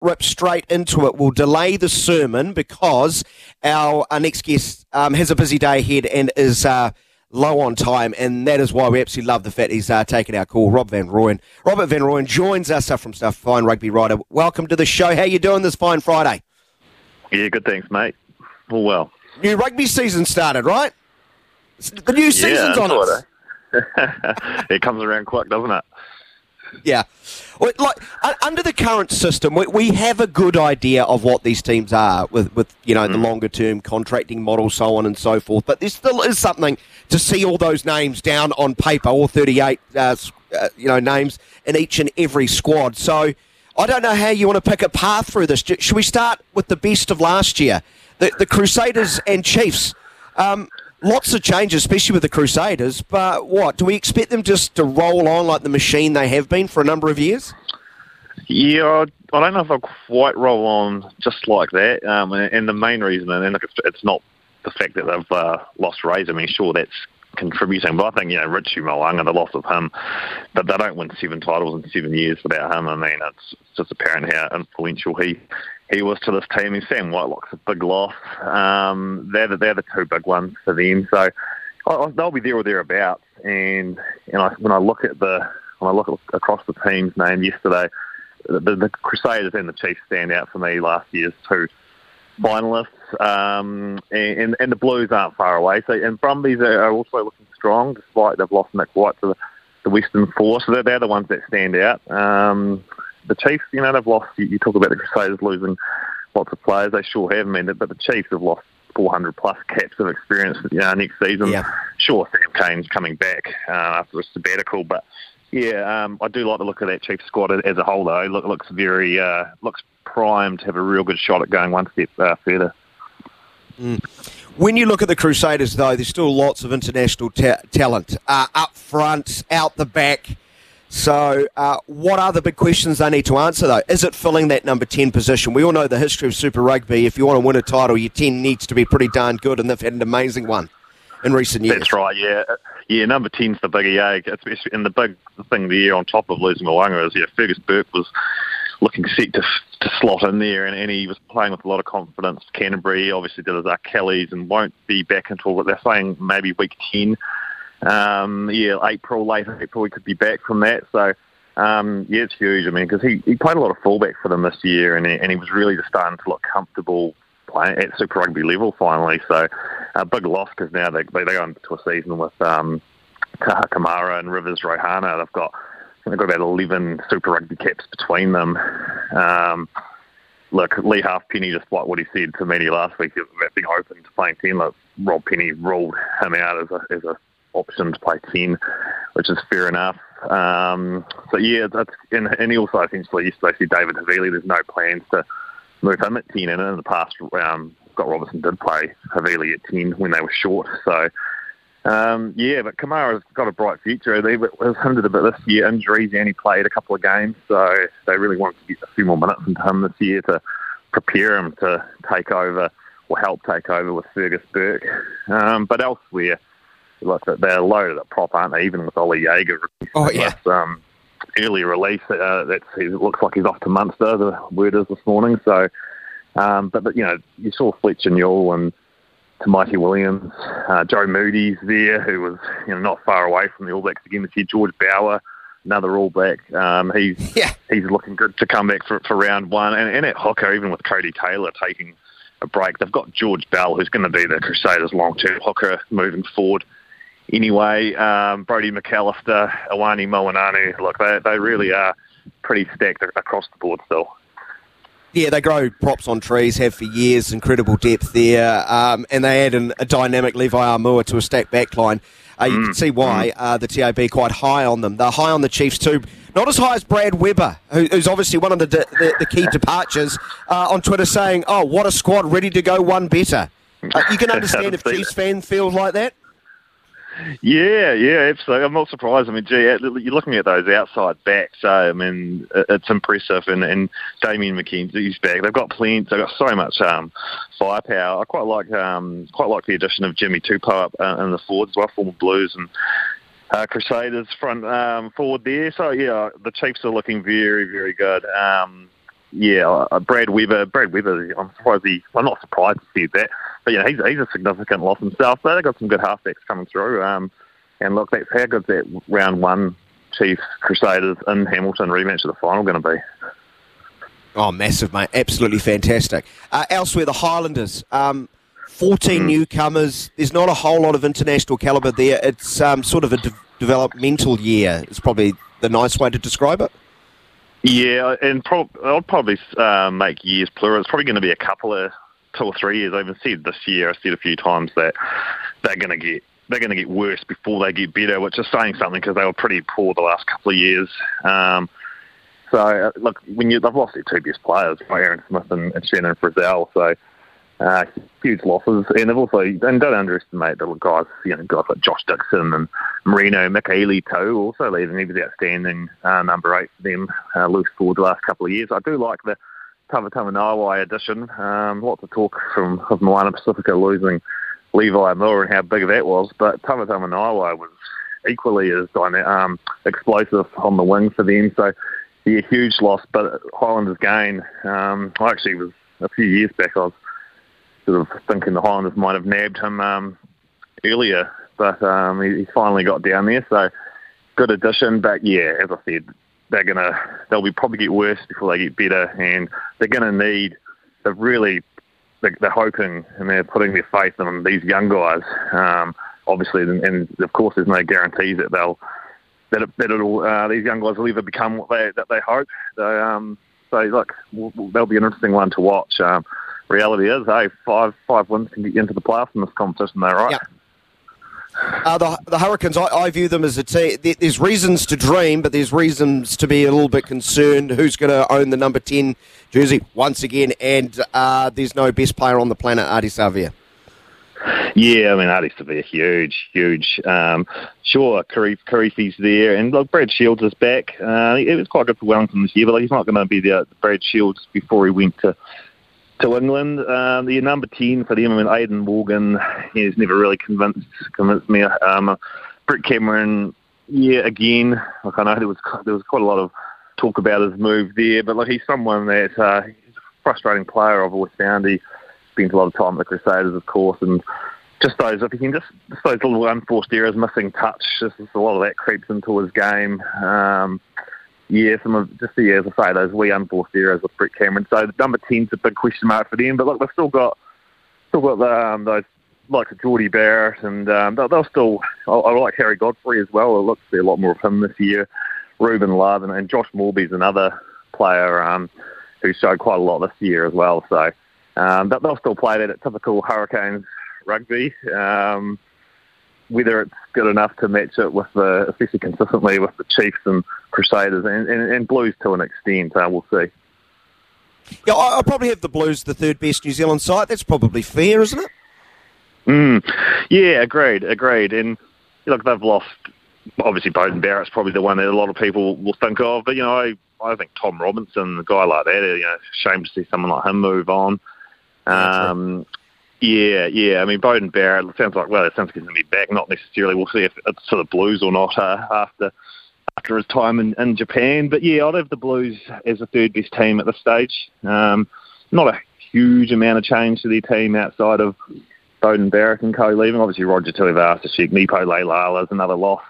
rip straight into it. We'll delay the sermon because our, our next guest um, has a busy day ahead and is uh, low on time, and that is why we absolutely love the fact he's uh, taken our call. Rob Van Royen. Robert Van Royen joins us from Stuff Fine Rugby Writer. Welcome to the show. How you doing this fine Friday? Yeah, good. Thanks, mate. All well. New rugby season started, right? The new season's yeah, on it. it. it comes around quick, doesn't it? Yeah. Well, like under the current system, we, we have a good idea of what these teams are with, with you know, mm. the longer term contracting model, so on and so forth. But there still is something to see all those names down on paper, all 38, uh, uh, you know, names in each and every squad. So I don't know how you want to pick a path through this. Should we start with the best of last year? The, the Crusaders and Chiefs. Um, lots of changes, especially with the Crusaders. But what do we expect them just to roll on like the machine they have been for a number of years? Yeah, I don't know if they'll quite roll on just like that. Um, and, the main reason, and look, it's, it's not the fact that they've uh, lost Razor. I mean, sure, that's contributing. But I think, you know, Richie Mo'unga, the loss of him, that they don't win seven titles in seven years without him. I mean, it's just apparent how influential he he was to this team. And Sam Whitelock's a big loss. Um, they're, the, they're the two big ones for them. So I, they'll be there or thereabouts. And and I, when I look at the when I look across the teams named yesterday, the, the Crusaders and the Chiefs stand out for me last year's two finalists. Um, and, and the Blues aren't far away. So and Brumbies are also looking strong, despite they've lost Nick White to the, the Western Force. So they're, they're the ones that stand out. Um, the Chiefs, you know, they've lost. You, you talk about the Crusaders losing lots of players. They sure have. I mean, but the Chiefs have lost 400 plus caps of experience you know, next season. Yeah. Sure, Sam Cane's coming back uh, after a sabbatical, but yeah, um, I do like the look of that Chiefs squad as a whole. Though, Look, looks very uh, looks primed to have a real good shot at going one step uh, further. Mm. When you look at the Crusaders, though, there's still lots of international ta- talent uh, up front, out the back. So, uh, what are the big questions they need to answer, though? Is it filling that number 10 position? We all know the history of Super Rugby. If you want to win a title, your 10 needs to be pretty darn good, and they've had an amazing one in recent years. That's right, yeah. Yeah, number 10's the big EA. And the big thing there on top of losing Mo'unga is, yeah, Fergus Burke was looking set to, to slot in there, and, and he was playing with a lot of confidence. Canterbury obviously did his Achilles and won't be back until, what they're saying, maybe week 10 um, yeah, April, late April, he could be back from that. So, um, yeah, it's huge. I mean, because he, he played a lot of fullback for them this year, and he, and he was really just starting to look comfortable playing at Super Rugby level finally. So, a big loss because now they, they, go into a season with um, Kemara and Rivers Rohana. They've got they've got about 11 Super Rugby caps between them. Um, look, Leigh Halfpenny, despite what he said to me last week about being open to playing 10, look, Rob Penney ruled him out as a, as a option to play 10, which is fair enough. Um, so, yeah, that's, and, and he also essentially yesterday said David Havili, there's no plans to move him at 10. And in the past, um, Scott Robertson did play Havili at 10 when they were short. So, um, yeah, but Kemara's got a bright future. They was hindered a bit this year, injuries. He only played a couple of games, so they really wanted to get a few more minutes into him this year to prepare him to take over or help take over with Fergus Burke. Um, but elsewhere, like they're loaded at prop, aren't they? Even with Ollie Jager. Oh yeah. um, early release, uh, that's it looks like he's off to Munster. The word is this morning. So, um, but, but you know, you saw Fletcher Newell and Tamaiti Williams, uh, Joe Moody's there, who was you know not far away from the All Blacks again this year. George Bower, another All Black. Um, he's yeah. he's looking good to come back for, for round one. And, and at hooker, even with Codie Taylor taking a break, they've got George Bell, who's going to be the Crusaders' long-term hooker moving forward anyway, um, Brodie McAlister, Ioane Moananu, look, they, they really are pretty stacked across the board still. Yeah, they grow props on trees, have for years, incredible depth there, um, and they add an, a dynamic Levi Aumua to a stacked backline. Uh, you mm. can see why mm. uh, the TAB quite high on them. They're high on the Chiefs too. Not as high as Brad Weber, who, who's obviously one of the, the, the key departures, uh, on Twitter saying, oh, what a squad, ready to go one better. Uh, you can understand if Chiefs fan feels like that. Yeah, yeah, absolutely. I'm not surprised. I mean, gee, you're looking at those outside backs. So, I mean, it's impressive. And, and Damian McKenzie's back. They've got plenty. They've got so much um, firepower. I quite like um, quite like the addition of Jimmy Tupou up uh, in the forwards, well, former Blues and uh, Crusaders front um, forward there. So yeah, the Chiefs are looking very, very good. Um, yeah, uh, Brad Weber. Brad Weber. I'm surprised he. I'm not surprised to see that. But yeah, he's he's a significant loss himself. But they've got some good halfbacks coming through. Um, and look, that's how good's that round one Chiefs Crusaders in Hamilton rematch of the final going to be? Oh, massive, mate! Absolutely fantastic. Uh, elsewhere, the Highlanders. Um, 14 mm. newcomers. There's not a whole lot of international calibre there. It's um, sort of a de- developmental year. It's probably the nice way to describe it. Yeah, and pro- I'll probably uh, make years plural. It's probably going to be a couple of two or three years. I even said this year. I said a few times that they're going to get they're going to get worse before they get better, which is saying something because they were pretty poor the last couple of years. Um, so uh, look, when you they've lost their two best players, Aaron Smith and, and Shannon Frizzell, so uh, huge losses, and they've also and don't underestimate the guys, you know, guys like Josh Dickson and Marino Mikaele too, also leaving. He was outstanding uh, number eight for them, uh, loose forward the last couple of years. I do like the Tavatavanawai addition. Um, lots of talk from of Moana Pacifica losing Levi Miller and how big that was, but Tavatavanawai was equally as um, explosive on the wing for them. So yeah, huge loss, but Highlanders gain. Um, I actually was a few years back. I was sort of thinking the Highlanders might have nabbed him um, earlier, but um, he, he finally got down there. So good addition. But yeah, as I said, they're gonna they'll be probably get worse before they get better, and they're gonna need. They've really they're hoping and they're putting their faith in these young guys. Um, obviously, and, and, of course, there's no guarantees that they'll that, it, that it'll uh, these young guys will ever become what they that they hope. So, um, so look, they'll be an interesting one to watch. Um, reality is, hey, five five wins can get you into the playoffs in this competition, though, right? Yep. Uh, the, the Hurricanes, I, I, view them as a team. There's reasons to dream, but there's reasons to be a little bit concerned. Who's going to own the number 10 jersey once again? And uh, there's no best player on the planet, Ardie Savea. Yeah, I mean, Ardie Savea, huge, huge. Um, sure, Kirifi's there, and look, Brad Shields is back. Uh, it was quite good for Wellington this year, but he's not going to be the, the Brad Shields before he went to to England. Um, the number 10 for them, I mean, Aidan Morgan, he's never really convinced convinced me. Um, Brett Cameron, yeah, again, like I know there was there was quite a lot of talk about his move there, but like he's someone that uh, he's a frustrating player. I've always found he spent a lot of time at the Crusaders, of course, and just those if he can just, just those little unforced errors, missing touch, just a lot of that creeps into his game. Um, yeah, some of just the as I say those wee unforced errors with Brett Cameron. So the number ten's a big question mark for them. But look, they've still got still got the, um, those like Jordie Barrett, and um, they'll, they'll, still. I, I, like Harry Godfrey as well. It looks to be a lot more of him this year. Ruben Love and, and Josh Moorby's another player um, who showed quite a lot this year as well. So um, they'll still play that at typical Hurricanes rugby. Um, whether it's good enough to match it with the, especially consistently with the Chiefs and Crusaders and, and, and Blues to an extent, uh, we'll see. Yeah, I, I probably have the Blues the third best New Zealand side. That's probably fair, isn't it? Mm. Yeah, agreed, agreed. And look, they've lost. Obviously, Beauden Barrett's probably the one that a lot of people will think of. But you know, I I think Tom Robinson, a guy like that, you know, shame to see someone like him move on. Um, yeah, yeah. I mean, Beauden Barrett sounds like well, it sounds like he's going to be back. Not necessarily. We'll see if it's to the Blues or not uh, after after his time in, in Japan. But yeah, I'd have the Blues as the third best team at this stage. Um, not a huge amount of change to their team outside of Beauden Barrett and co leaving. Obviously, Roger Tuivasa-Sheck, Nepo Laulala is another loss.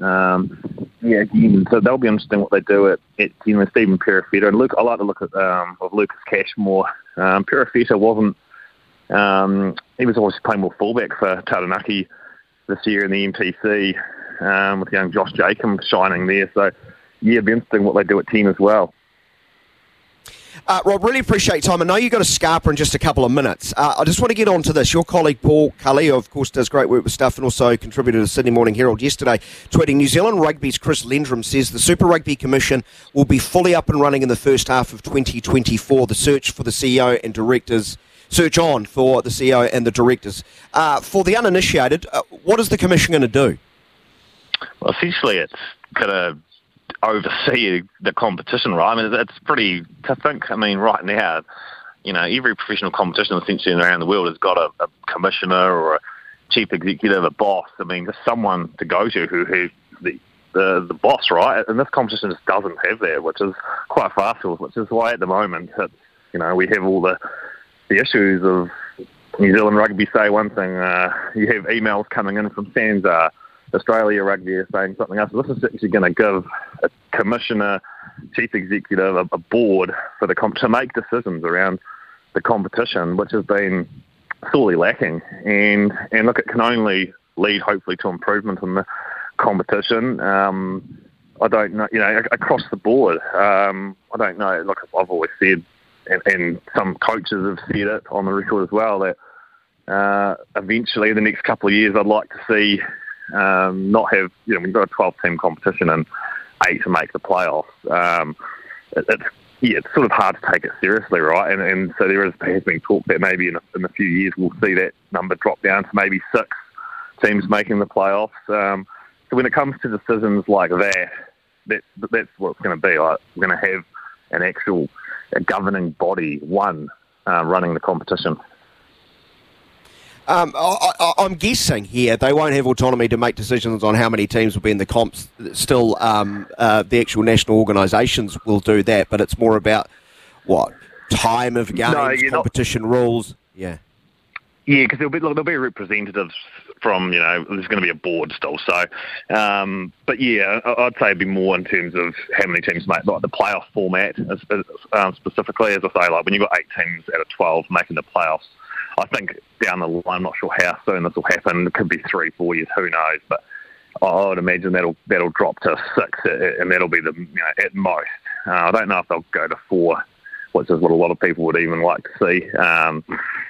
Um, yeah, again so that'll be interesting what they do at, at you know, Stephen Perofeta. And Luke, I like to look at um, of Lucas Cashmore. Um, Perofeta wasn't um, he was always playing more fullback for Taranaki this year in the NPC um, with young Josh Jacob shining there. So, yeah, it'd be interesting what they do at 10 as well. Uh, Rob, really appreciate time. I know you've got a scarper in just a couple of minutes. Uh, I just want to get on to this. Your colleague Paul Cully, of course, does great work with stuff and also contributed to the Sydney Morning Herald yesterday, tweeting New Zealand Rugby's Chris Lendrum says the Super Rugby Commission will be fully up and running in the first half of 2024. The search for the CEO and directors search on for the CEO and the directors. Uh, for the uninitiated, uh, what is the Commission going to do? Well, essentially, it's going to oversee the competition, right? I mean, it's pretty to think. I mean, right now, you know, every professional competition essentially around the world has got a, a commissioner or a chief executive, a boss. I mean, just someone to go to who, who the the the boss, right? And this competition just doesn't have that, which is quite farcical. Which is why at the moment, you know, we have all the the issues of New Zealand rugby say one thing. Uh, you have emails coming in from fans. Uh, Australia rugby are saying something else. This is actually going to give a commissioner, chief executive, a, a board for the comp- to make decisions around the competition, which has been sorely lacking. And and look, it can only lead hopefully to improvement in the competition. Um, I don't know, you know, across the board. Um, I don't know. Like I've always said, and, and some coaches have said it on the record as well that uh, eventually, in the next couple of years, I'd like to see um, not have, you know, we've got a 12 team competition and eight to make the playoffs. Um, it, it's, yeah, it's sort of hard to take it seriously, right? And, and so there is, has been talk that maybe in a, in a few years we'll see that number drop down to maybe six teams making the playoffs. Um, so when it comes to decisions like that, that's, that's what it's going to be. Like, we're going to have an actual a governing body, one, uh, running the competition. Um, I, am guessing here they won't have autonomy to make decisions on how many teams will be in the comps. Still, um, uh, the actual national organisations will do that, but it's more about what time of games, no, competition not... rules. Yeah. Yeah, because there'll be look, there'll be representatives from you know there's going to be a board still. So, um, but yeah, I'd say it'd be more in terms of how many teams make like the playoff format um, specifically. As I say, like when you've got eight teams out of twelve making the playoffs, I think down the line, I'm not sure how soon this will happen. It could be three, four years, who knows? But I would imagine that'll that'll drop to six, uh, and that'll be the you know, at most. Uh, I don't know if they'll go to four, which is what a lot of people would even like to see. Um,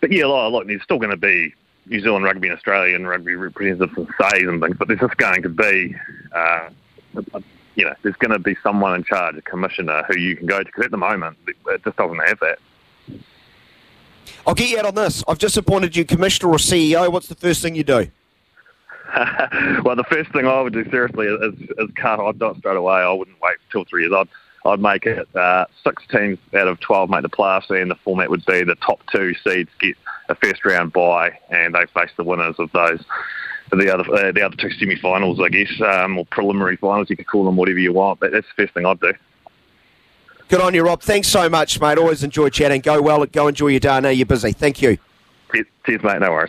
but yeah, look, there's still going to be New Zealand rugby and Australian rugby representatives and says and things, but there's just going to be, uh, you know, there's going to be someone in charge, a commissioner who you can go to. Because at the moment, it just doesn't have that. I'll get you out on this. I've just appointed you commissioner or CEO. What's the first thing you do? well, the first thing I would do seriously is, is cut. I'd do it straight away. I wouldn't wait two or three years. I'd I'd make it uh, six teams out of twelve make the playoffs, and the format would be the top two seeds get a first round bye, and they face the winners of those the other uh, the other two semi-finals, I guess, um, or preliminary finals. You could call them whatever you want, but that's the first thing I'd do. Good on you, Rob. Thanks so much, mate. Always enjoy chatting. Go well. Go enjoy your day. I know you're busy. Thank you. Cheers, mate. No worries.